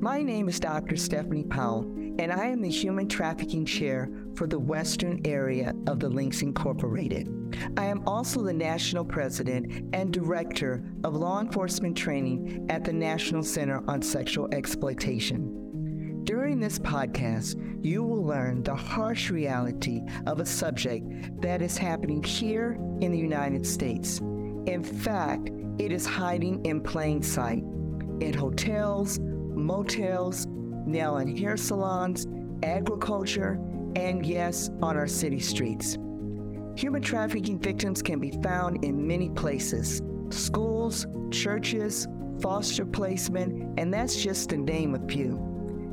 My name is Dr. Stephanie Powell, and I am the Human Trafficking Chair for the Western area of the Links Incorporated. I am also the National President and Director of Law Enforcement Training at the National Center on Sexual Exploitation. During this podcast, you will learn the harsh reality of a subject that is happening here in the United States. In fact, it is hiding in plain sight in hotels, motels, nail and hair salons, agriculture, and yes, on our city streets. Human trafficking victims can be found in many places schools, churches, foster placement, and that's just to name a few.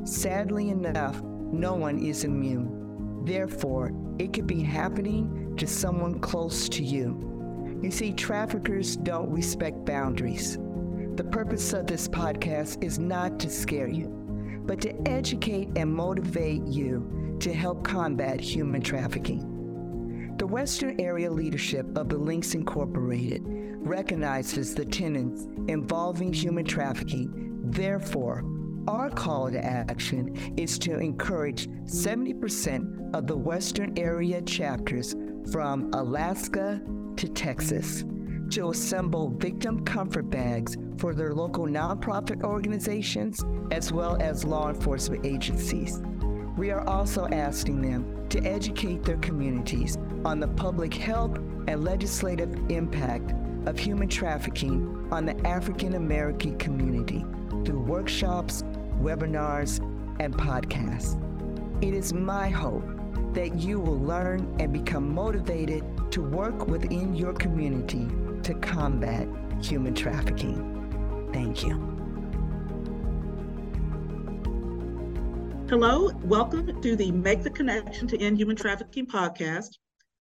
Sadly enough, no one is immune. Therefore, it could be happening to someone close to you. You see, traffickers don't respect boundaries. The purpose of this podcast is not to scare you, but to educate and motivate you to help combat human trafficking. The Western Area leadership of the Links Incorporated recognizes the tenets involving human trafficking. Therefore, our call to action is to encourage 70% of the Western Area chapters from Alaska to Texas to assemble victim comfort bags for their local nonprofit organizations as well as law enforcement agencies. We are also asking them to educate their communities on the public health and legislative impact of human trafficking on the African American community through workshops, webinars, and podcasts. It is my hope that you will learn and become motivated to work within your community to combat human trafficking. Thank you. Hello, welcome to the Make the Connection to End Human Trafficking podcast,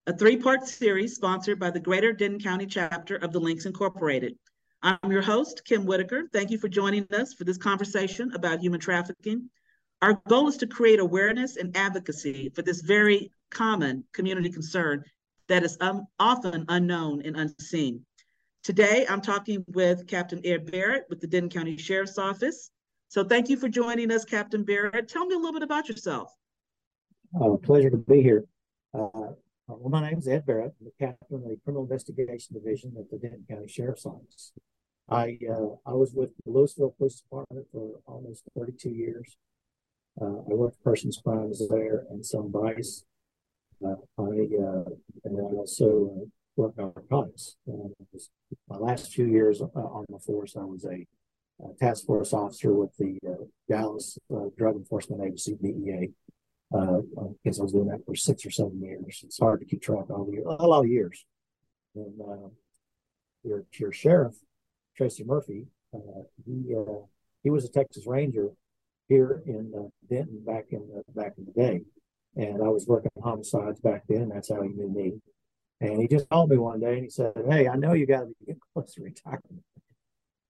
a three part series sponsored by the Greater Denton County chapter of the Links Incorporated. I'm your host, Kim Whitaker. Thank you for joining us for this conversation about human trafficking. Our goal is to create awareness and advocacy for this very common community concern that is um, often unknown and unseen. Today, I'm talking with Captain Ed Barrett with the Denton County Sheriff's Office. So thank you for joining us, Captain Barrett. Tell me a little bit about yourself. Uh, pleasure to be here. Uh, well, my name is Ed Barrett. I'm the captain of the Criminal Investigation Division at the Denton County Sheriff's Office. I uh, I was with the Lewisville Police Department for almost 32 years. Uh, I worked persons crimes there and some vice. Uh, I uh, and I also work narcotics. Uh, my last few years uh, on the force, I was a, a task force officer with the uh, Dallas uh, Drug Enforcement Agency, DEA. Uh, I was doing that for six or seven years. It's hard to keep track of year, a lot of years. And uh, your your sheriff, Tracy Murphy, he he was a Texas Ranger here in Denton back in the, back in the day, and I was working homicides back then. That's how he knew me. And he just called me one day and he said, Hey, I know you got to be getting close to retirement.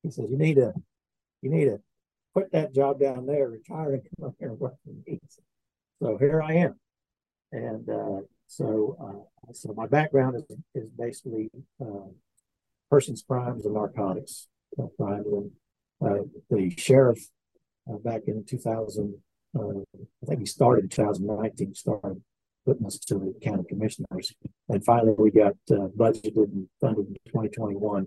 He says, You need to, you need to put that job down there, retire and come up here and work for me. So here I am. And uh, so, uh, so my background is, is basically uh, persons crimes and narcotics crime. And uh, the sheriff uh, back in 2000, uh, I think he started in 2019, started putting us to the county commissioners. And finally, we got uh, budgeted and funded in 2021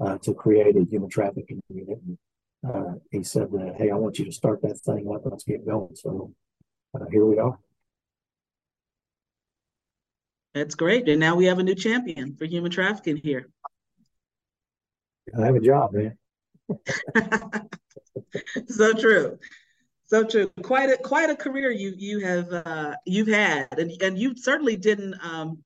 uh, to create a human trafficking unit. And, uh, he said, "Hey, I want you to start that thing up. Let's get going." So uh, here we are. That's great. And now we have a new champion for human trafficking here. I have a job, man. so true. So true. Quite a quite a career you you have uh, you've had, and and you certainly didn't um,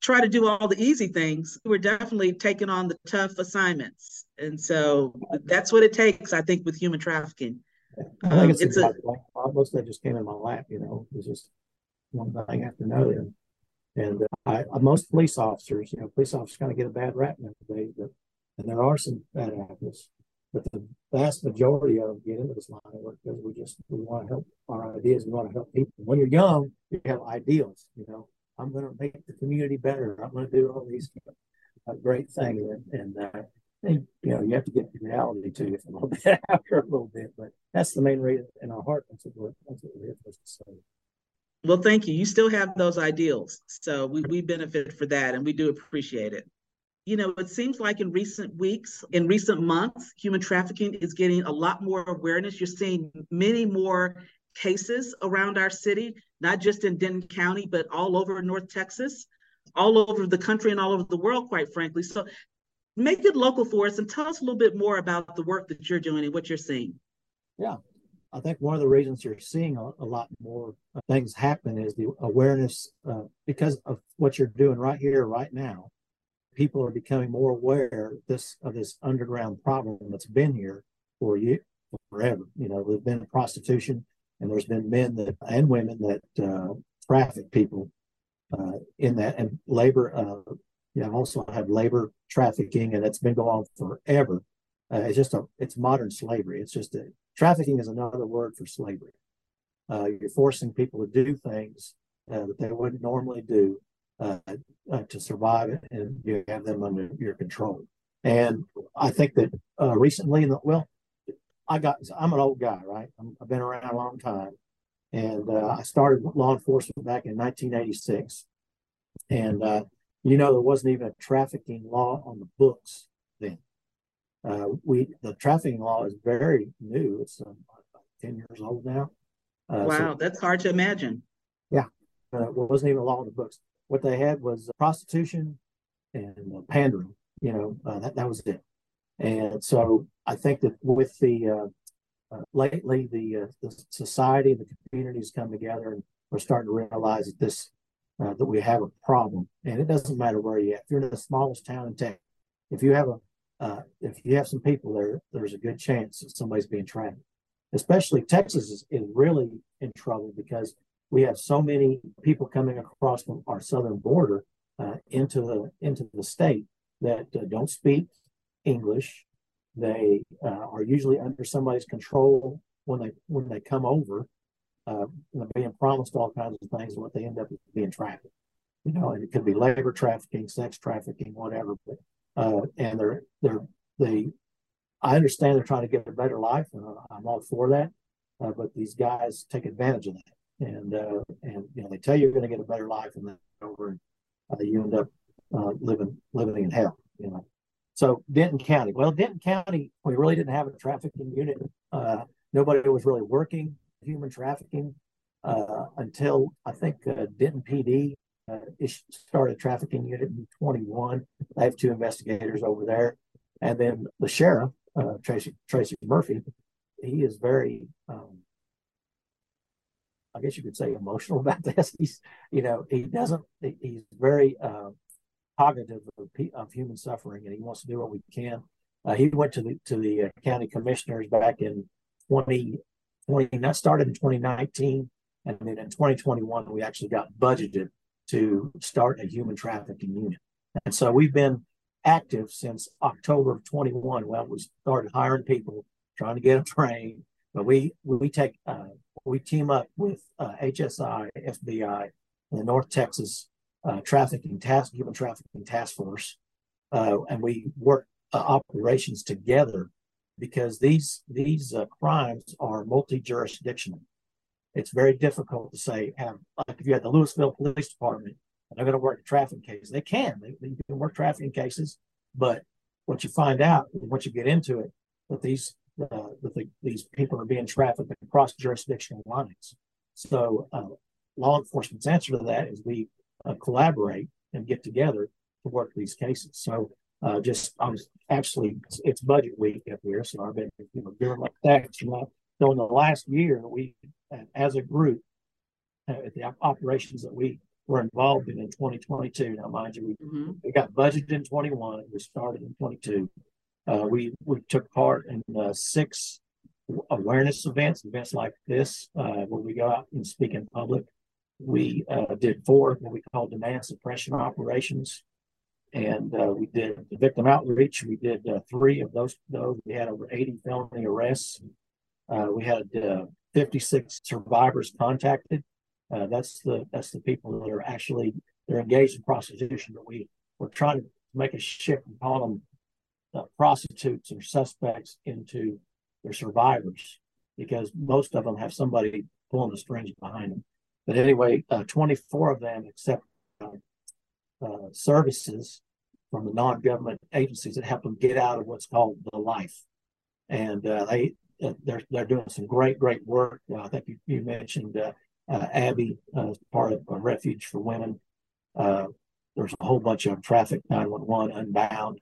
try to do all the easy things. You were definitely taking on the tough assignments, and so that's what it takes, I think, with human trafficking. I think it's, um, it's a, like, most of that just came in my lap. You know, it was just one thing after another. And, and uh, I, most police officers, you know, police officers kind of get a bad rap nowadays, but and there are some bad apples but the vast majority of them get into this line of work because we just we want to help our ideas. We want to help people. When you're young, you have ideals. You know, I'm going to make the community better. I'm going to do all these uh, great things, and, and uh, you know you have to get reality to you a little bit after a little bit, but that's the main reason in our heart. That's what we're that's what we're here say. Well, thank you. You still have those ideals, so we we benefit for that, and we do appreciate it. You know, it seems like in recent weeks, in recent months, human trafficking is getting a lot more awareness. You're seeing many more cases around our city, not just in Denton County, but all over North Texas, all over the country, and all over the world, quite frankly. So make it local for us and tell us a little bit more about the work that you're doing and what you're seeing. Yeah. I think one of the reasons you're seeing a, a lot more things happen is the awareness uh, because of what you're doing right here, right now. People are becoming more aware this of this underground problem that's been here for you forever. You know, there's been prostitution, and there's been men that and women that uh, traffic people uh, in that, and labor. Uh, you know, also have labor trafficking, and it's been going on forever. Uh, it's just a it's modern slavery. It's just a trafficking is another word for slavery. Uh, you're forcing people to do things uh, that they wouldn't normally do uh, uh, to survive, and you have them under your control. And I think that uh, recently, in the, well, I got I'm an old guy, right? i have been around a long time, and I started law enforcement back in 1986, and you know, there wasn't even a trafficking law on the books then. Uh, we the trafficking law is very new. It's um, ten years old now. Uh, wow, so, that's hard to imagine. Yeah, uh, it wasn't even a law on the books. What they had was prostitution and uh, pandering. You know, uh, that that was it. And so I think that with the uh, lately the the society, and the communities come together, and we're starting to realize that this uh, that we have a problem. And it doesn't matter where you're at. If you're in the smallest town in Texas, if you have a uh, if you have some people there, there's a good chance that somebody's being trapped. Especially Texas is, is really in trouble because we have so many people coming across from our southern border uh, into the into the state that uh, don't speak English. They uh, are usually under somebody's control when they when they come over, uh, being promised all kinds of things, and what they end up being trafficked. You know, and it could be labor trafficking, sex trafficking, whatever. But uh, and they're they're they. I understand they're trying to get a better life, and I'm all for that. Uh, but these guys take advantage of that, and uh, and you know they tell you you're going to get a better life, and then over and uh, you end up uh, living living in hell. You know. So Denton County. Well, Denton County, we really didn't have a trafficking unit. Uh, nobody was really working human trafficking uh, until I think uh, Denton PD started trafficking unit in 21. I have two investigators over there, and then the sheriff uh, Tracy Tracy Murphy. He is very, um, I guess you could say, emotional about this. He's, you know, he doesn't. He's very uh, cognitive of, of, human suffering, and he wants to do what we can. Uh, he went to the to the county commissioners back in 20 20, that started in 2019. And then in 2021, we actually got budgeted to start a human trafficking unit. And so we've been active since October of 21. Well, we started hiring people, trying to get them trained. But we we take uh, we team up with uh, HSI, FBI, and the North Texas uh, Trafficking Task Human Trafficking Task Force, uh, and we work uh, operations together because these these uh, crimes are multi-jurisdictional. It's very difficult to say, have, like if you had the Lewisville Police Department and they're going to work a trafficking case, they can. They, they can work trafficking cases, but what you find out once you get into it, that these uh, that the, these people are being trafficked across jurisdictional lines. So uh, law enforcement's answer to that is we uh, collaborate and get together to work these cases. So uh, just I was actually it's budget week up here, so I've been you know doing like that. So, so in the last year, we as a group, uh, the operations that we were involved in in 2022. Now, mind you, we, mm-hmm. we got budgeted in 21. We started in 22. Uh, we we took part in uh, six awareness events, events like this, uh, where we go out and speak in public. We uh, did four what we call demand suppression operations and uh, we did the victim outreach. We did uh, three of those. Those we had over 80 felony arrests. We had uh, 56 survivors contacted. That's the that's the people that are actually they're engaged in prostitution. But we we're trying to make a shift and call them uh, prostitutes or suspects into their survivors because most of them have somebody pulling the strings behind them. But anyway, uh, 24 of them accept uh, uh, services from the non-government agencies that help them get out of what's called the life, and uh, they uh, they're they're doing some great great work. I think you, you mentioned Abby as part of a Refuge for Women. there's a whole bunch of Traffick911 unbound.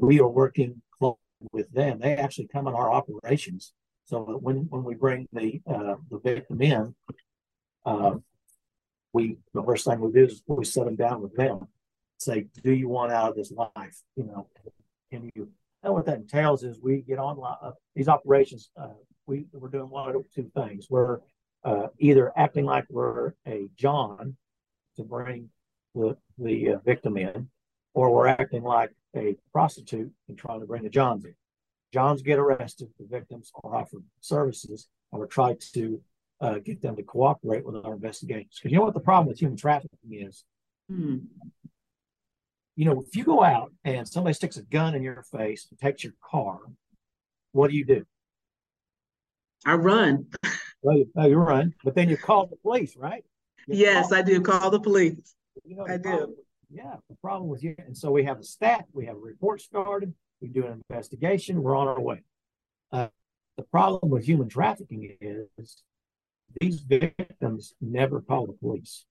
We are working with them. They actually come in our operations so when, when we bring the uh, the victim in, uh, we the first thing we do is we set them down with them, say, "Do you want out of this life? You know, can you?" And what that entails is we get on uh, these operations. Uh, we we're doing one of two things. We're uh, either acting like we're a John to bring the the uh, victim in, or we're acting like a prostitute and trying to bring the Johns in. Johns get arrested, the victims are offered services, and we're trying to uh, get them to cooperate with our investigations. Because you know what the problem with human trafficking is? Hmm. You know, if you go out and somebody sticks a gun in your face and takes your car, what do you do? I run. Well, you, you run, but then you call the police, right? You yes, I do call the police. You know, I do. Yeah, the problem with you, and so we have a stat, we have a report started, we do an investigation, we're on our way. Uh, the problem with human trafficking is these victims never call the police.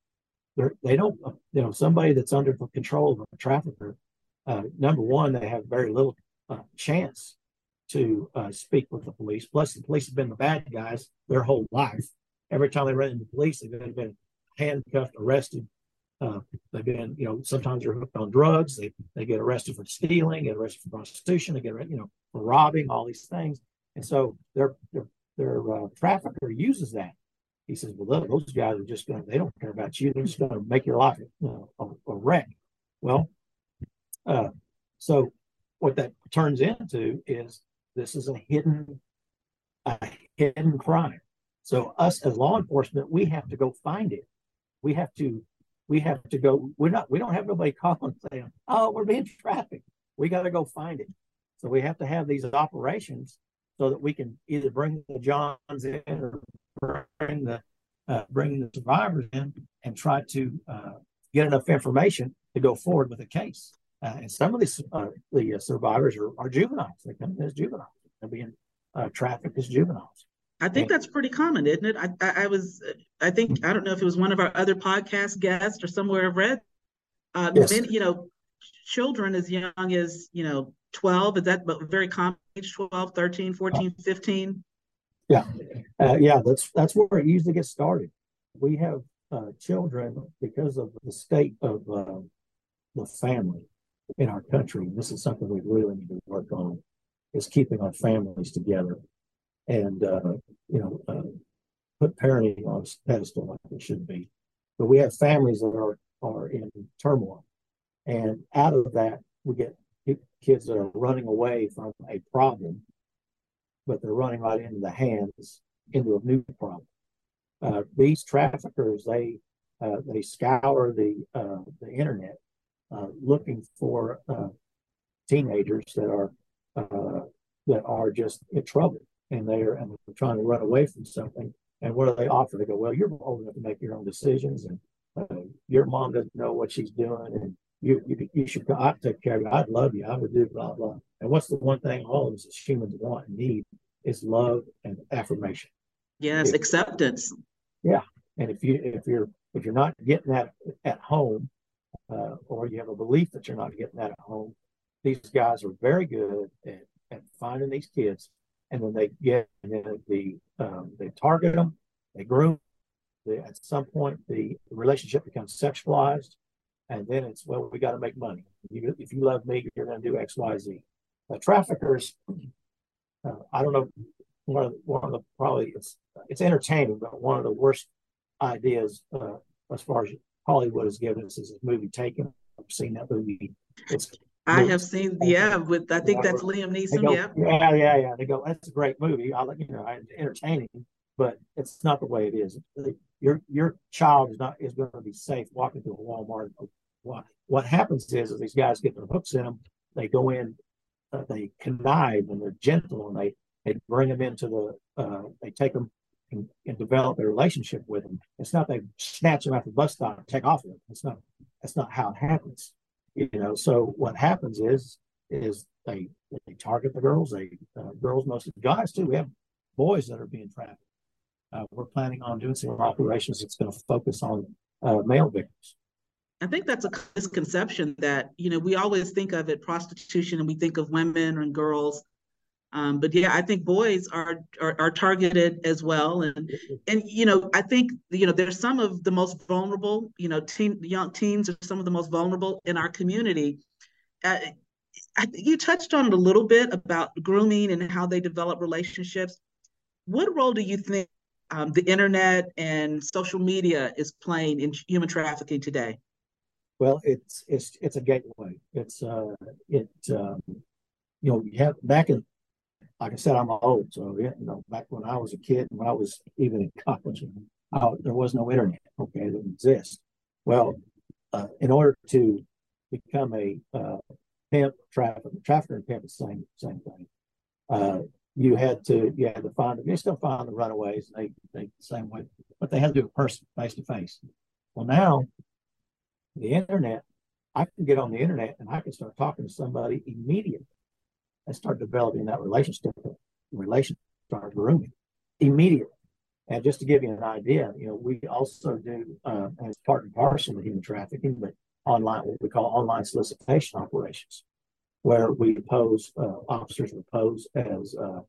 They're, they don't, you know, somebody that's under the control of a trafficker, uh, number one, they have very little uh, chance to uh, speak with the police. Plus, the police have been the bad guys their whole life. Every time they run into police, they've been handcuffed, arrested, uh, they've been, you know, sometimes they're hooked on drugs. They they get arrested for stealing, get arrested for prostitution, they get you know for robbing, all these things. And so their their their uh, trafficker uses that. He says, "Well, those guys are just going. to They don't care about you. They're just going to make your life you know, a, a, wreck." Well, uh, so what that turns into is this is a hidden a hidden crime. So us as law enforcement, we have to go find it. We have to we have to go. We're not. We don't have nobody calling saying, "Oh, we're being trafficked." We got to go find it. So we have to have these operations so that we can either bring the Johns in or bring the uh, bring the survivors in and try to uh, get enough information to go forward with a case. Uh, and some of these uh, the survivors are, are juveniles. They come in as juveniles. They're being uh, trafficked as juveniles. I think that's pretty common, isn't it? I, I, I, was, I think, I don't know if it was one of our other podcast guests or somewhere I've read. Uh, yes. you know, children as young as, you know, 12, is that very common age 12, 13, 14, 15? Yeah. Uh, yeah, that's that's where it usually gets started. We have uh, children because of the state of uh, the family in our country. This is something we really need to work on is keeping our families together and uh, you know uh, put parenting on a pedestal like it should be. But we have families that are are in turmoil, and out of that we get kids that are running away from a problem, but they're running right into the hands into a new problem. Uh, these traffickers they uh, they scour the uh, the internet uh, looking for teenagers that are that are just in trouble and they're and they're trying to run away from something. And what do they offer? They go, well, you're old enough to make your own decisions, and uh, your mom doesn't know what she's doing, and you you, you should I take care of you. I'd love you. I would do blah blah. And what's the one thing all of us as humans want and need is love and affirmation. Yes, if, acceptance. Yeah, and if you if you're if you're not getting that at home, uh, or you have a belief that you're not getting that at home, these guys are very good at, at finding these kids and then they get and then the um, they target them, they groom. They, at some point, the relationship becomes sexualized, and then it's well, we got to make money. You, if you love me, you're going to do X, Y, Z. Traffickers, uh, I don't know, one of the, one of the probably it's it's entertaining, but one of the worst ideas uh, as far as Hollywood has given us is this movie Taken. I've seen that movie. It's I have seen, yeah, with I think that's Liam Neeson. Go, yeah. Yeah, yeah, yeah. They go, that's a great movie. I like, you know, entertaining, but it's not the way it is. Your your child is not is going to be safe walking through a Walmart. What what happens is, is these guys get their hooks in them. They go in uh, they connive and they're gentle and they they bring them into the uh, they take them and, and, develop a relationship with them. It's not they snatch them out the bus stop and take off with them. It's not that's not how it happens. You know, so what happens is is they they target the girls. They uh, girls, most of the guys too. We have boys that are being trafficked. Uh, we're planning on doing some operations that's going to focus on uh, male victims. I think that's a misconception that you know we always think of it prostitution and we think of women and girls, um, but yeah, I think boys are, are, are targeted as well, and and you know I think you know there's some of the most vulnerable, you know, teen young teens are some of the most vulnerable in our community. Uh, I, you touched on it a little bit about grooming and how they develop relationships. What role do you think um, the internet and social media is playing in human trafficking today? Well, it's it's it's a gateway. It's uh it um, you know you have back in like I said I'm old so yeah, you know back when I was a kid when I was even in college I, there was no internet okay it didn't exist. Well, uh, in order to become a uh, pimp trafficker trafficker and pimp the same same thing. Uh, you had to you had to find them. You still find the runaways. They they the same way, but they had to do it person face to face. Well, now the internet, I can get on the internet and I can start talking to somebody immediately and start developing that relationship, relation, start grooming immediately. And just to give you an idea, you know, we also do uh, as part and parcel of human trafficking, but online, what we call online solicitation operations, where we pose, uh, officers will pose as uh,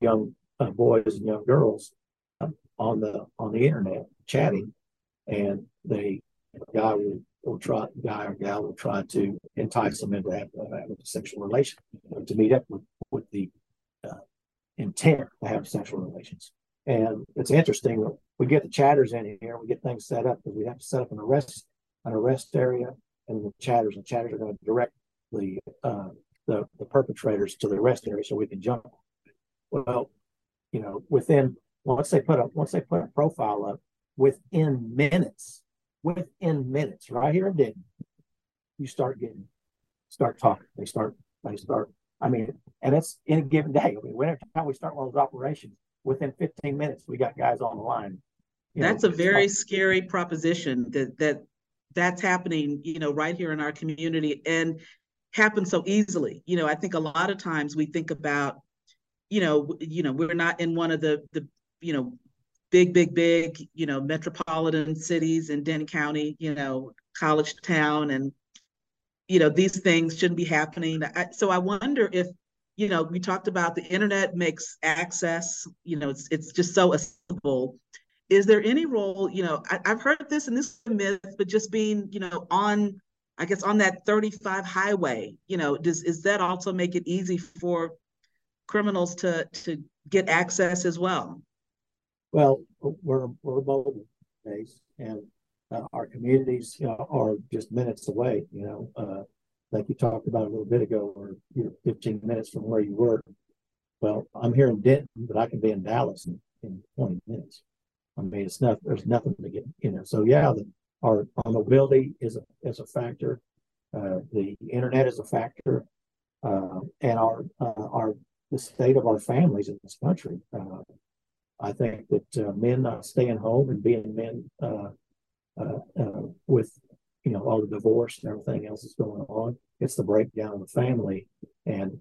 young uh, boys and young girls um, on the on the internet chatting, and they the guy will, will try guy or gal will try to entice them into having, having a sexual relation to meet up with with the uh, intent to have sexual relations. And it's interesting that we get the chatters in here, we get things set up because we have to set up an arrest an arrest area and the chatters and chatters are going to direct the uh, the, the perpetrators to the arrest area so we can jump. Well, you know, within once they put a once they put a profile up, within minutes, within minutes, right here in Denton, you start getting start talking. They start they start. I mean, and it's in a given day. I mean, whenever time we start one of those operations, within 15 minutes, we got guys on the line. That's know, a very scary proposition that that that's happening, you know, right here in our community and happens so easily. You know, I think a lot of times we think about, you know, you know, we're not in one of the the, you know, big, big, big, you know, metropolitan cities in Denton County, you know, college town, and you know, these things shouldn't be happening. I, so I wonder if, you know, we talked about the internet makes access, you know, it's it's just so accessible is there any role you know I, have heard this and this is a myth but just being you know on i guess on that 35 highway you know does is that also make it easy for criminals to to get access as well well we're we're mobile based and uh, our communities you know, are just minutes away you know uh, like you talked about a little bit ago or you're 15 minutes from where you work well i'm here in denton but i can be in dallas in, in 20 minutes I mean, it's not there's nothing to get you know. So yeah, the, our our mobility is a is a factor. Uh, the internet is a factor, uh, and our uh, our the state of our families in this country. Uh, I think that men staying home and being men with you know all the divorce and everything else that's going on, it's the breakdown of the family, and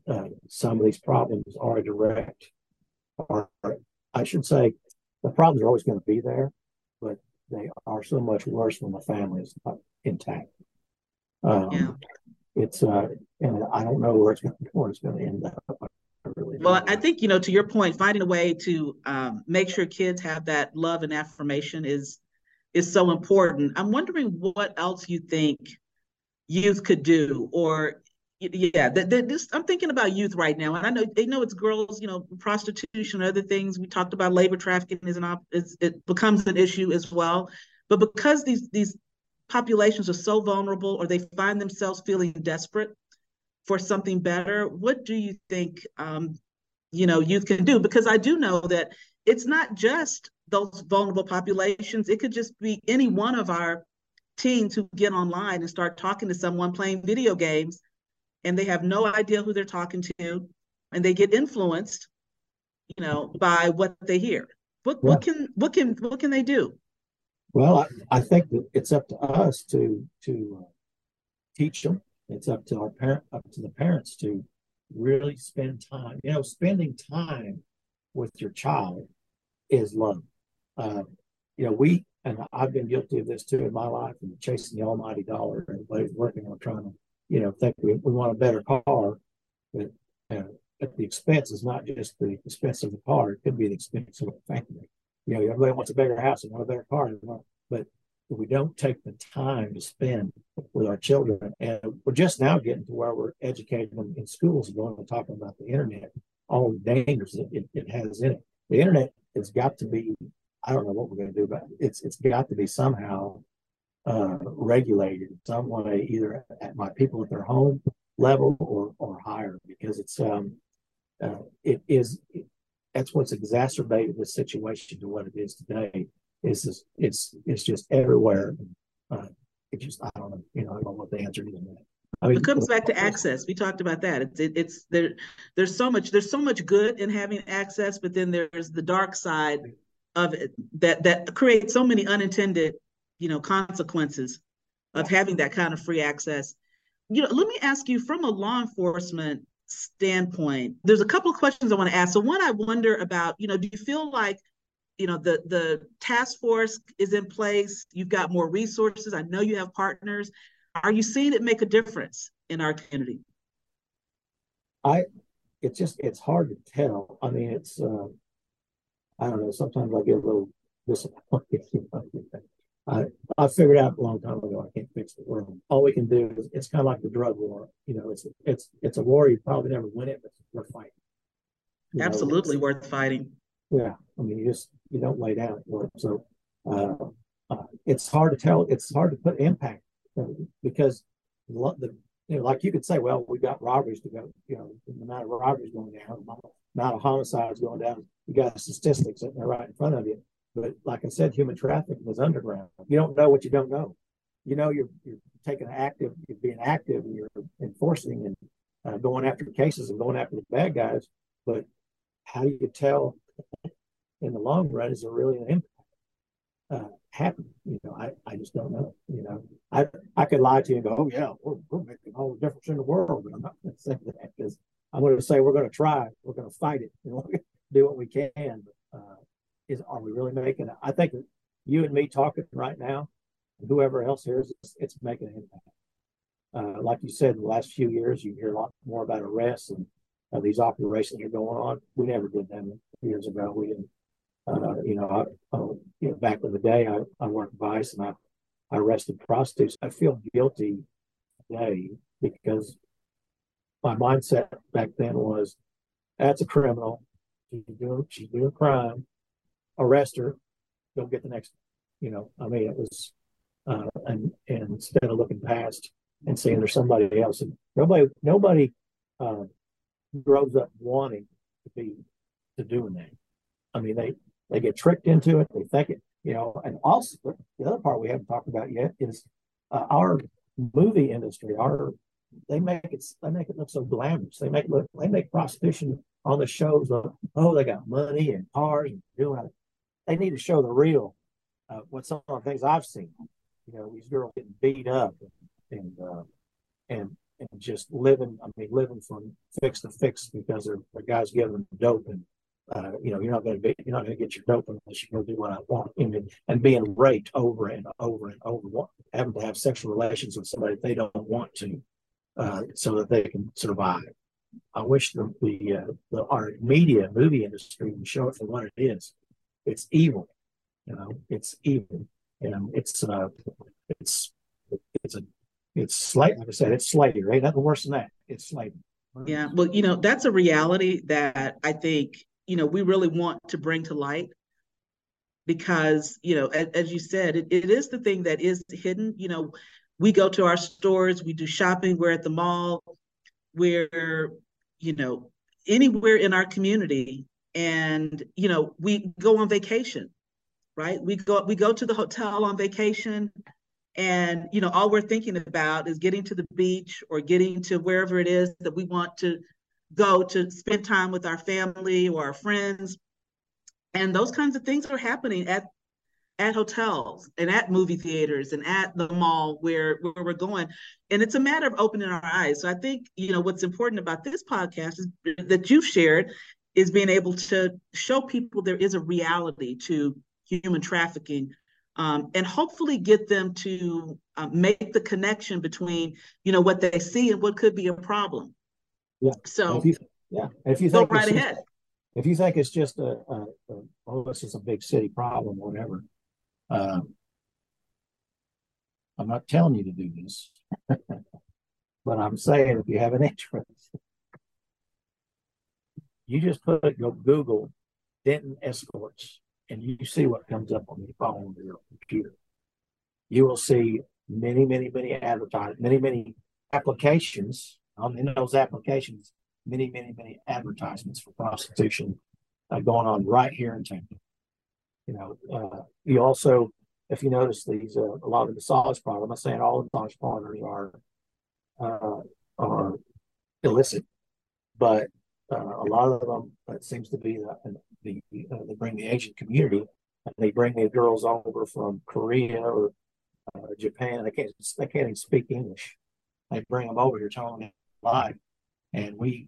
some of these problems are direct, or I should say, the problems are always going to be there, but they are so much worse when the family is not intact. Um, yeah. It's uh, and I don't know where it's going to where it's going to end up. I really well, I think you know to your point, finding a way to um, make sure kids have that love and affirmation is is so important. I'm wondering what else you think youth could do, or yeah that this, i'm thinking about youth right now. And i know they know it's girls you know prostitution other things. We talked about labor trafficking is an op is, it becomes an issue as well. But because these these populations are so vulnerable or they find themselves feeling desperate for something better what do you think um, you know youth can do? Because i do know that it's not just those vulnerable populations it could just be any one of our teens who get online and start talking to someone playing video games and they have no idea who they're talking to and they get influenced you know by what they hear. What what can what can what can they do? Well I, I think that it's up to us to to uh, teach them. It's up to our parent up to the parents to really spend time you know spending time with your child is love uh, you know we and I've been guilty of this too in my life and chasing the almighty dollar. Everybody's working on trying to, you know, think we, we want a better car, but uh, at the expense is not just the expense of the car; it could be the expense of the family. You know, everybody wants a bigger house and want a better car, but if we don't take the time to spend with our children, and we're just now getting to where we're educating them in schools and going and talking about the internet, all the dangers that it, it has in it. The internet has got to be I don't know what we're going to do, but it's it's got to be somehow uh, regulated in some way, either at my people at their home level or or higher, because it's um uh, it is it, that's what's exacerbated the situation to what it is today. Is it's it's just everywhere. Uh, it just I don't know, you know, I don't know what the answer is. I mean, it comes back to access. We talked about that. It's it, it's there. There's so much. There's so much good in having access, but then there's the dark side of it that that creates so many unintended, you know, consequences of having that kind of free access. You know, let me ask you from a law enforcement standpoint, there's a couple of questions I want to ask. So one I wonder about, you know, do you feel like you know the the task force is in place? You've got more resources. I know you have partners. Are you seeing it make a difference in our community? I it's just it's hard to tell. I mean it's uh, I don't know. Sometimes I get a little disappointed. I I figured out a long time ago I can't fix the world. All we can do is it's kind of like the drug war. You know, it's it's it's a war you probably never win it, but we're fighting. You Absolutely know, worth fighting. Yeah, I mean, you just you don't lay down. So uh, uh, it's hard to tell. It's hard to put impact because the you know, like you could say, well, we got robberies to go. You know, the amount of robberies going down, the amount of homicides going down you got statistics that are right in front of you. But like I said, human trafficking was underground. You don't know what you don't know. You know you're you're taking active, you're being active, and you're enforcing and uh, going after cases and going after the bad guys. But how do you tell in the long run is there really an impact uh, happen? You know, I, I just don't know. You know, I I could lie to you and go, oh yeah, we're, we're making all the difference in the world, but I'm not going to say that because I'm going to say we're going to try, we're going to fight it. You know, do what we can. But, Uh, is are we really making it? I think you and me talking right now, whoever else hears it's, it's making an impact. Uh, like you said, in the last few years, you hear a lot more about arrests and uh, these operations that are going on. We never did them years ago. We didn't, uh, you know, I, you know, back in the day, I, I worked Vice and I, I arrested prostitutes. I feel guilty today because my mindset back then was that's a criminal. She's doing she's doing a crime. Arrest her. Don't get the next. You know, I mean, it was, uh, and and instead of looking past and saying there's somebody else, and nobody nobody uh, grows up wanting to be to doing that. I mean, they they get tricked into it. They think it, you know. And also, the other part we haven't talked about yet is uh, our movie industry. Our they make it they make it look so glamorous. They make look they make prostitution on the shows oh they got money and cars and doing it. they need to show the real uh, what some of the things I've seen. You know, these girls getting beat up and and uh, and, and just living. I mean, living from fix to fix because their the guys giving them dope and. Uh, you know, you're not going to be, you're not going to get your dope unless you go do what I want, and, and being raped over and over and over, having to have sexual relations with somebody they don't want to, uh, so that they can survive. I wish the, the, uh, the our media movie industry would show it for what it is. It's evil, you know. It's evil, and it's uh, it's it's a it's slight. Like I said, it's slavery. Right? Nothing worse than that. It's slavery. Yeah, well, you know, that's a reality that I think you know we really want to bring to light because you know, as, as you said, it, it is the thing that is hidden. You know, we go to our stores, we do shopping, we're at the mall, we're you know, anywhere in our community. And, you know, we go on vacation, right? We go we go to the hotel on vacation And, you know, all we're thinking about is getting to the beach or getting to wherever it is that we want to go to spend time with our family or our friends. And those kinds of things are happening at at hotels and at movie theaters and at the mall where, where we're going. And it's a matter of opening our eyes. So I think, you know, what's important about this podcast is that you've shared is being able to show people there is a reality to human trafficking um, and hopefully get them to uh, make the connection between, you know, what they see and what could be a problem. Yeah. So, if you, yeah. If you think go right ahead. Just, if you think it's just a, a, a, oh, this is a big city problem, whatever, um, I'm not telling you to do this, but I'm saying if you have an interest, you just put go Google Denton escorts and you see what comes up on your phone or your computer. You will see many, many, many advertisements, many, many applications on in those applications, many, many, many advertisements for prostitution uh, going on right here in Tampa. You know, uh, you also, if you notice these, uh, a lot of the massage parlors, I'm saying all the massage parlors are uh, are illicit, but uh, a lot of them that seems to be the, the uh, they bring the Asian community and they bring the girls over from Korea or Japan. They can't they can't even speak English. They bring them over here, telling them live. And we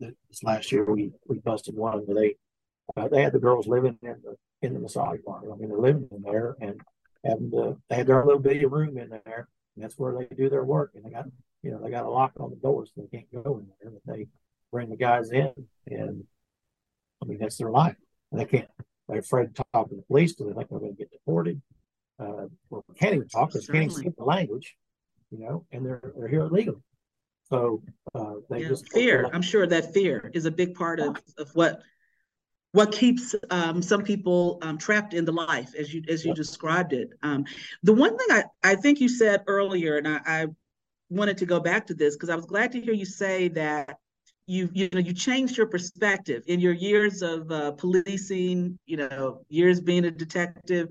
this last year we we busted one where they they had the girls living in the in the massage parlor. I mean, they're living in there and having uh, they had their little bitty room in there. And that's where they do their work. And they got, you know, they got a lock on the doors, so they can't go in there. But they bring the guys in, and I mean, that's their life. And they can't. They're afraid to talk to the police because they think they're going to get deported. Uh, well, can't even talk because can't even speak the language, you know, and they're they're here illegally. So uh, they yeah, just fear. I'm sure that fear is a big part of, of what what keeps um, some people um, trapped in the life as you as you described it. Um, the one thing I, I think you said earlier, and I, I wanted to go back to this because I was glad to hear you say that you you know you changed your perspective in your years of uh, policing, you know, years being a detective.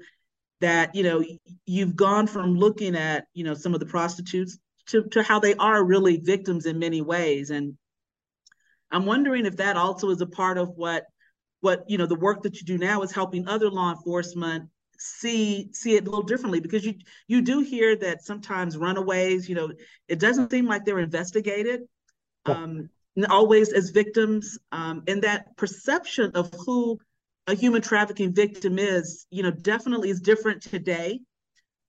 That you know you've gone from looking at you know some of the prostitutes to to how they are really victims in many ways, and I'm wondering if that also is a part of what what you know the work that you do now is helping other law enforcement see see it a little differently because you you do hear that sometimes runaways you know it doesn't seem like they're investigated um always as victims um and that perception of who a human trafficking victim is you know definitely is different today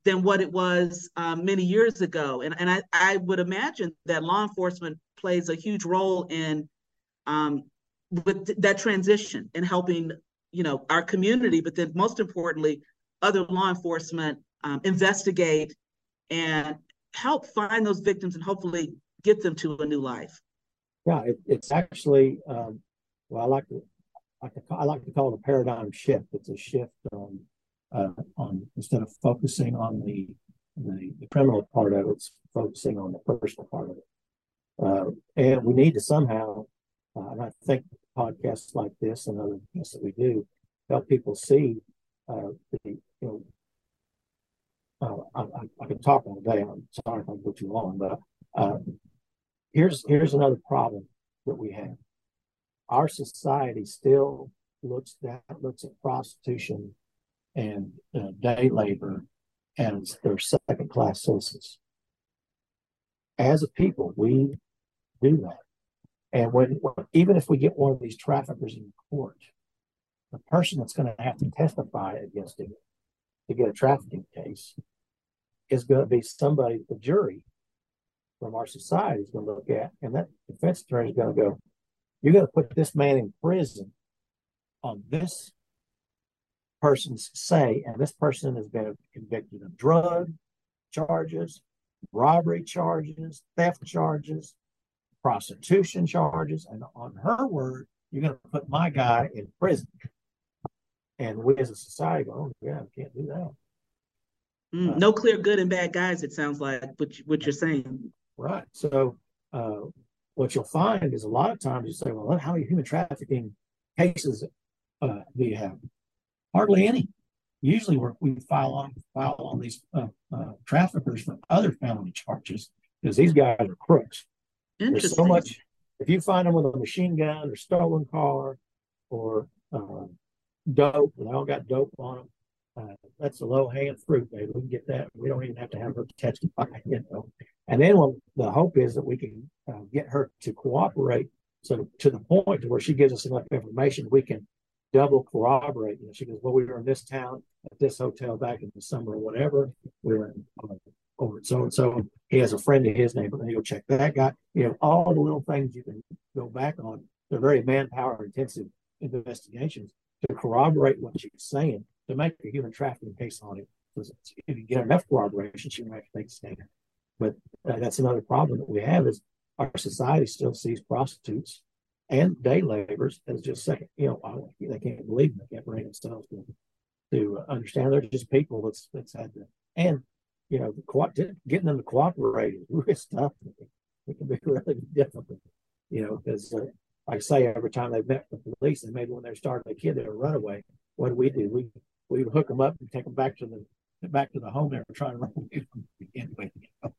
than what it was um, many years ago and and I, I would imagine that law enforcement plays a huge role in um, with that transition and helping you know our community but then most importantly other law enforcement um, investigate and help find those victims and hopefully get them to a new life yeah it, it's actually um, well i like to like to, I like to call it a paradigm shift. It's a shift on, uh, on instead of focusing on the, the, the criminal part of it, it's focusing on the personal part of it. Uh, and we need to somehow, uh, and I think podcasts like this and other things that we do help people see uh, the, you know, uh, I, I, can talk all day. I'm sorry if I go too long, but uh, here's here's another problem that we have. Our society still looks that looks at prostitution and uh, day labor as their second class citizens. As a people, we do that. And when, even if we get one of these traffickers in court, the person that's going to have to testify against him to get a trafficking case is going to be somebody the jury from our society is going to look at, and that defense attorney is going to go, "You're going to put this man in prison on this person's say, and this person has been convicted of drug charges, robbery charges, theft charges, prostitution charges, and on her word, you're going to put my guy in prison. And we as a society go, oh, yeah, we can't do that. Mm, uh, no clear good and bad guys, it sounds like what, what you're saying. Right. So, uh, what you'll find is a lot of times you say, well, how many human trafficking cases uh, do you have? Hardly any. usually we're, we file on file on these uh, uh, traffickers for other felony charges because these guys are crooks. There's so much. If you find them with a machine gun or stolen car or uh, dope, they all got dope on them. Uh, that's a low hanging fruit, baby. We can get that. We don't even have to have her testify, you know. And then well, the hope is that we can uh, get her to cooperate, so to the point to where she gives us enough information, we can double corroborate. You know, she goes, "Well, we were in this town at this hotel back in the summer or whatever. We were in, uh, over so and so. He has a friend in his neighborhood. He'll check that guy. You know, all the little things you can go back on. They're very manpower intensive investigations to corroborate what she's saying to make a human trafficking case on it. Because if you get enough corroboration, she might take a stand. But uh, that's another problem that we have is our society still sees prostitutes and day laborers as just second. You know, they can't believe. They can't bring themselves to, to understand they're just people that's that's had to. And you know, the, getting them to cooperate is really tough. It can be really difficult. You know, because uh, like I say, every time they've met the police, and maybe when they're starting a kid, they're a runaway. What do we do? We we hook them up and take them back to the back to the home they were trying to run away from. You know,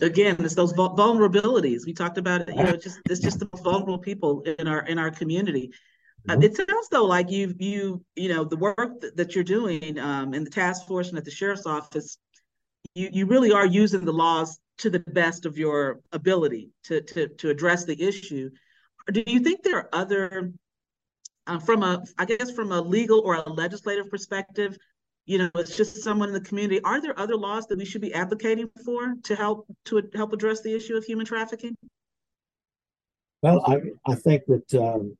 again, it's those vulnerabilities we talked about. It, you know, just it's just the vulnerable people in our in our community. Uh, mm-hmm. Uh, it sounds though like you you you know the work that, that you're doing um, in the task force and at the sheriff's office, you you really are using the laws to the best of your ability to to to address the issue. Do you think there are other uh, from a I guess from a legal or a legislative perspective, you know, it's just someone in the community. Are there other laws that we should be advocating for to help to help address the issue of human trafficking? Well, I I think that um,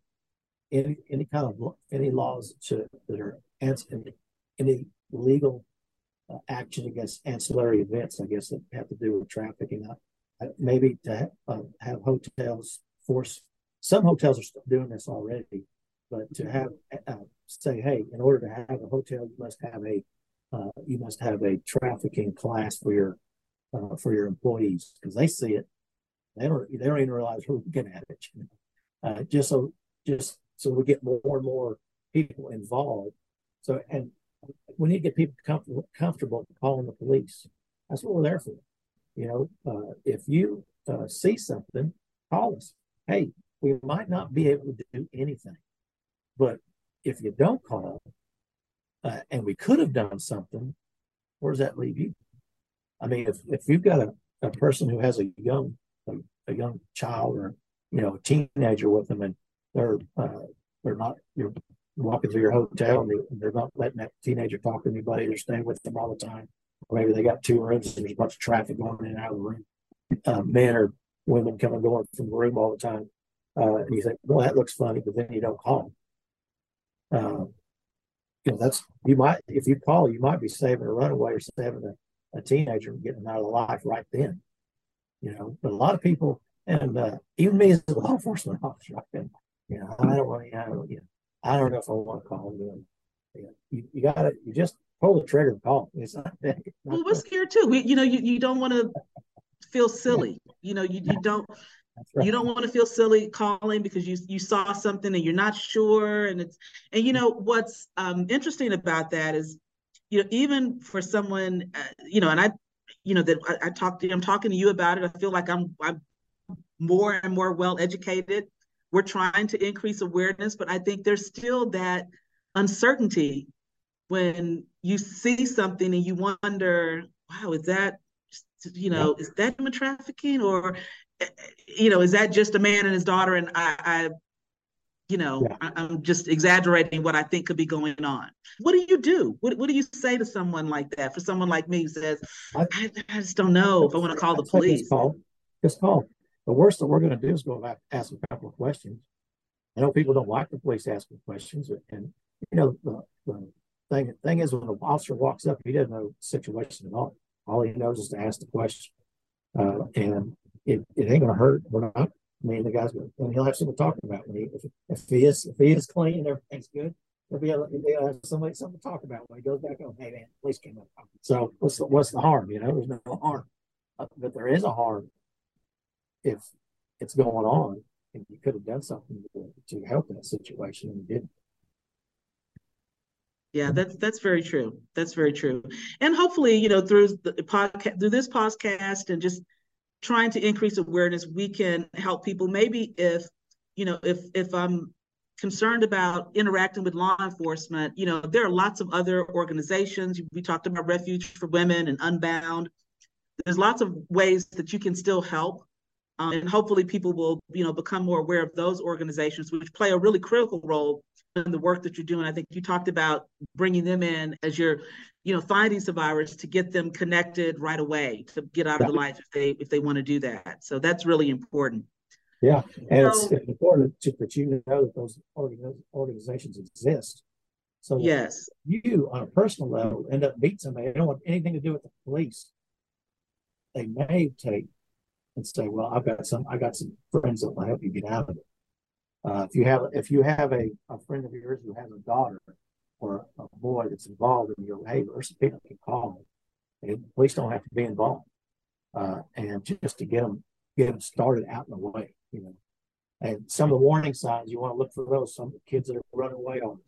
any any kind of any laws to, that are any, legal uh, action against ancillary events, I guess that have to do with trafficking. Uh, maybe to have, uh, have hotels force some hotels are doing this already, but to have uh, say, hey, in order to have a hotel, you must have a uh, you must have a trafficking class for your uh, for your employees because they see it. They don't they don't even realize who's looking at it. You know? uh, just so just so we get more and more people involved. So and we need to get people comfortable comfortable calling the police. That's what we're there for. You know, uh, if you uh, see something, call us. Hey, we might not be able to do anything, but if you don't call, uh, and we could have done something, where does that leave you? I mean, if, if you've got a, a person who has a young a, a young child or you know a teenager with them, and they're uh, they're not you're walking through your hotel and they're not letting that teenager talk to anybody, they're staying with them all the time. Or maybe they got two rooms and there's a bunch of traffic going in and out of the room. Uh, men or women coming going from the room all the time. Uh, and you think, well, that looks funny, but then you don't call. Um, you know, that's you might if you call, you might be saving a runaway or saving a, a teenager and getting out of the life right then. You know, but a lot of people, and uh, even me as a law enforcement officer, I've been, you know, I don't want to, I don't, you know, I don't know if I want to call them. You, know, you, you gotta, you just pull the trigger and call. It's not, not well, we're scared too. We, you know, you, you don't want to feel silly. You know, you, you don't Right. You don't want to feel silly calling because you you saw something and you're not sure, and it's and you know what's um, interesting about that is, you know, even for someone, uh, you know, and I, you know, that I, I talked to, I'm talking to you about it. I feel like I'm I'm more and more well educated. We're trying to increase awareness, but I think there's still that uncertainty when you see something and you wonder, wow, is that you know, is that human trafficking or you know, is that just a man and his daughter? And I, I you know, yeah. I, am just exaggerating what I think could be going on. What do you do? What, what do you say to someone like that? For someone like me who says, I, I, I just don't know if I want to call the police. Just call. Just call. The worst that we're going to do is go back ask a couple of questions. I know people don't like the police asking questions, and you know the, the thing thing is when an officer walks up, he doesn't know the situation at all. All he knows is to ask the question, uh, and it, it ain't gonna hurt. We're not. I mean, the guy's going and he'll have something to talk about. When he, if, if he is if he is clean and everything's good, he'll be able, he'll have somebody something to talk about when he goes back home. Hey man, police came up. So what's the, what's the harm? You know, there's no harm, but there is a harm if it's going on and you could have done something to, to help that situation and you didn't. Yeah, that's that's very true. That's very true. And hopefully, you know, through the podcast, through this podcast, and just trying to increase awareness, we can help people. Maybe if, you know, if if I'm concerned about interacting with law enforcement, you know, there are lots of other organizations. We talked about Refuge for Women and Unbound. There's lots of ways that you can still help. Um, and hopefully people will, you know, become more aware of those organizations, which play a really critical role the work that you're doing. I think you talked about bringing them in as you're, you know, finding survivors to get them connected right away to get out of the life if they if they want to do that. So that's really important. Yeah, and so, it's important to, that you know that those organizations exist. So yes, you on a personal level end up meeting somebody. They don't want anything to do with the police. They may take and say, "Well, I've got some. I got some friends that will help you get out of it." Uh, if you have if you have a, a friend of yours who has a daughter or a boy that's involved in your behavior, some people can call and police don't have to be involved. Uh, and just to get them get them started out in the way, you know. And some of the warning signs you want to look for those. Some kids that are running away on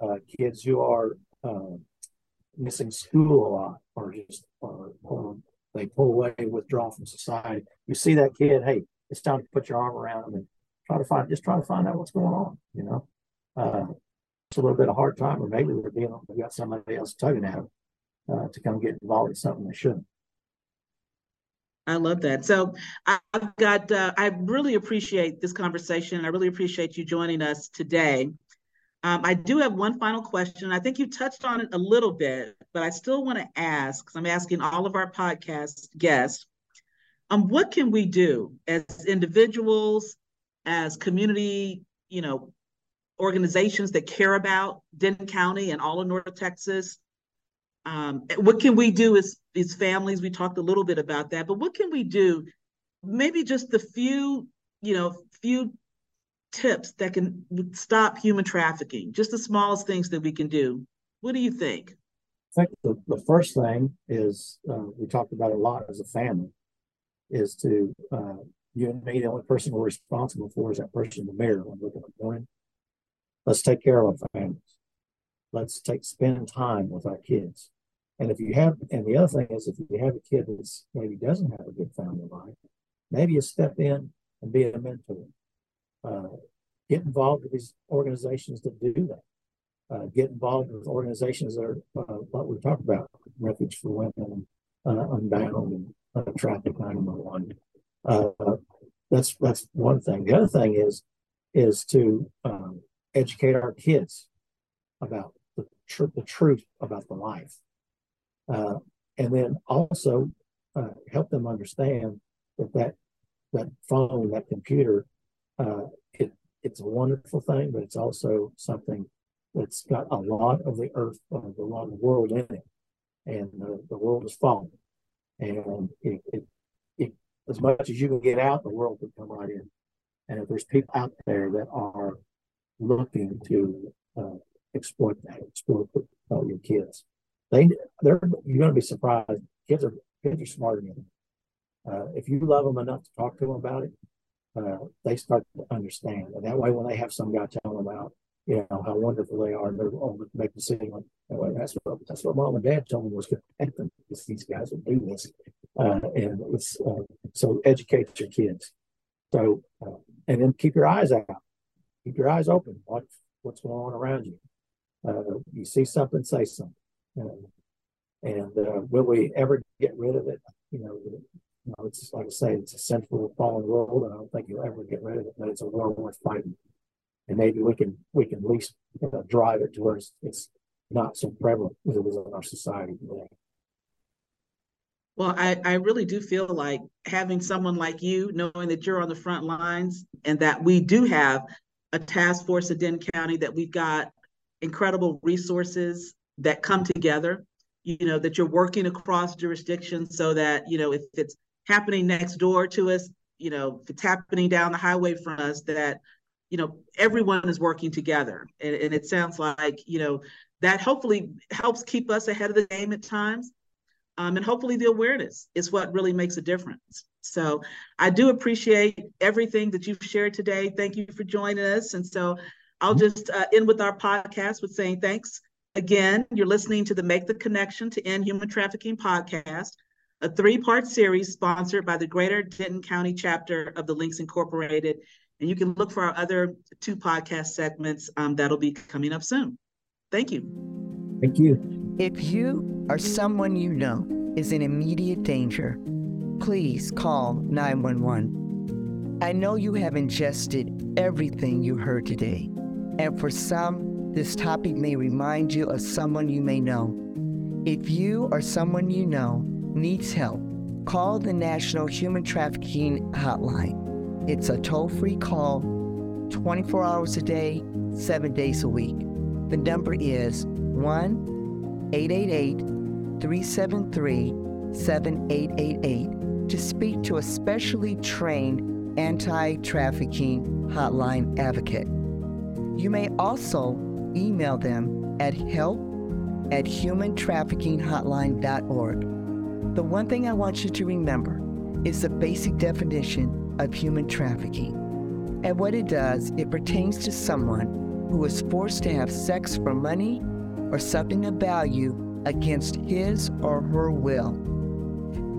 uh, kids who are uh, missing school a lot, or just or, or they pull away, withdraw from society. You see that kid, hey, it's time to put your arm around them and try to find just try to find out what's going on. You know, uh, it's a little bit of hard time, or maybe we're dealing we got somebody else tugging at them uh, to come get involved in something they shouldn't. I love that. So I've got. Uh, I really appreciate this conversation. I really appreciate you joining us today. Um, I do have one final question. I think you touched on it a little bit, but I still want to ask because I'm asking all of our podcast guests. Um, what can we do as individuals, as community, you know, organizations that care about Denton County and all of North Texas. Um, what can we do as, as families? We talked a little bit about that, but what can we do? Maybe just the few, you know, few tips that can stop human trafficking, just the smallest things that we can do. What do you think? I think the, the first thing is uh, we talked about a lot as a family is to uh, you and me, the only person we're responsible for is that person in the mirror when we're morning. Let's take care of our families. Let's take spend time with our kids. And if you have, and the other thing is, if you have a kid that maybe doesn't have a good family life, maybe you step in and be a mentor. Uh, get involved with these organizations that do that. Uh, get involved with organizations that are uh, what we talked about, Refuge for Women, uh, Unbound, and uh, Traffick911. Uh, that's that's one thing. The other thing is is to um, educate our kids about the, tr- the truth about the life, uh, and then also uh, help them understand that that that phone, that computer, uh, it it's a wonderful thing, but it's also something that's got a lot of the earth, uh, a lot of the world in it, and the world is falling, and it, it as much as you can get out, the world can come right in. And if there's people out there that are looking to uh, exploit that, exploit uh, your kids, they they're you're going to be surprised. Kids are kids are smarter than you. Uh, if you love them enough to talk to them about it, uh, they start to understand. And that way, when they have some guy tell them about, you know, how wonderful they are, they're to make the decision like, that's what that's what mom and dad told me was going to happen. These guys will do this, uh, and uh, so educate your kids. So uh, and then keep your eyes out, keep your eyes open. Watch what's going on around you. Uh, you see something, say something. and uh, will we ever get rid of it? You know, you know, it's like I say, it's a central fallen world, and I don't think you'll ever get rid of it. But it's a war worth fighting, and maybe we can we can at least you know, drive it to it's, it's not so prevalent as it is in our society today. Well, I, I really do feel like having someone like you, knowing that you're on the front lines and that we do have a task force at Denton County, that we've got incredible resources that come together, you know, that you're working across jurisdictions so that, you know, if it's happening next door to us, you know, if it's happening down the highway from us, that, you know, everyone is working together. And, and it sounds like, you know, that hopefully helps keep us ahead of the game at times um, and hopefully the awareness is what really makes a difference. So I do appreciate everything that you've shared today. Thank you for joining us. And so I'll just uh, end with our podcast with saying thanks Again, you're listening to the Make the Connection to End Human Trafficking podcast, a three part series sponsored by the Greater Denton County chapter of the Links Incorporated. And you can look for our other two podcast segments um, that'll be coming up soon. Thank you. Thank you. If you or someone you know is in immediate danger, please call 911. I know you have ingested everything you heard today, and for some, this topic may remind you of someone you may know. If you or someone you know needs help, call the National Human Trafficking Hotline. It's a toll free call 24 hours a day, seven days a week. The number is 1 888 373 7888 to speak to a specially trained anti trafficking hotline advocate. You may also email them at help at humantraffickinghotline.org. The one thing I want you to remember is the basic definition of human trafficking. And what it does, it pertains to someone who is forced to have sex for money or something of value against his or her will.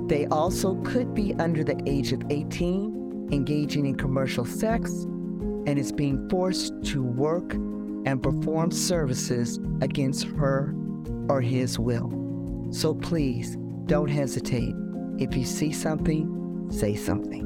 They also could be under the age of 18, engaging in commercial sex, and is being forced to work and perform services against her or his will. So please don't hesitate. If you see something, say something.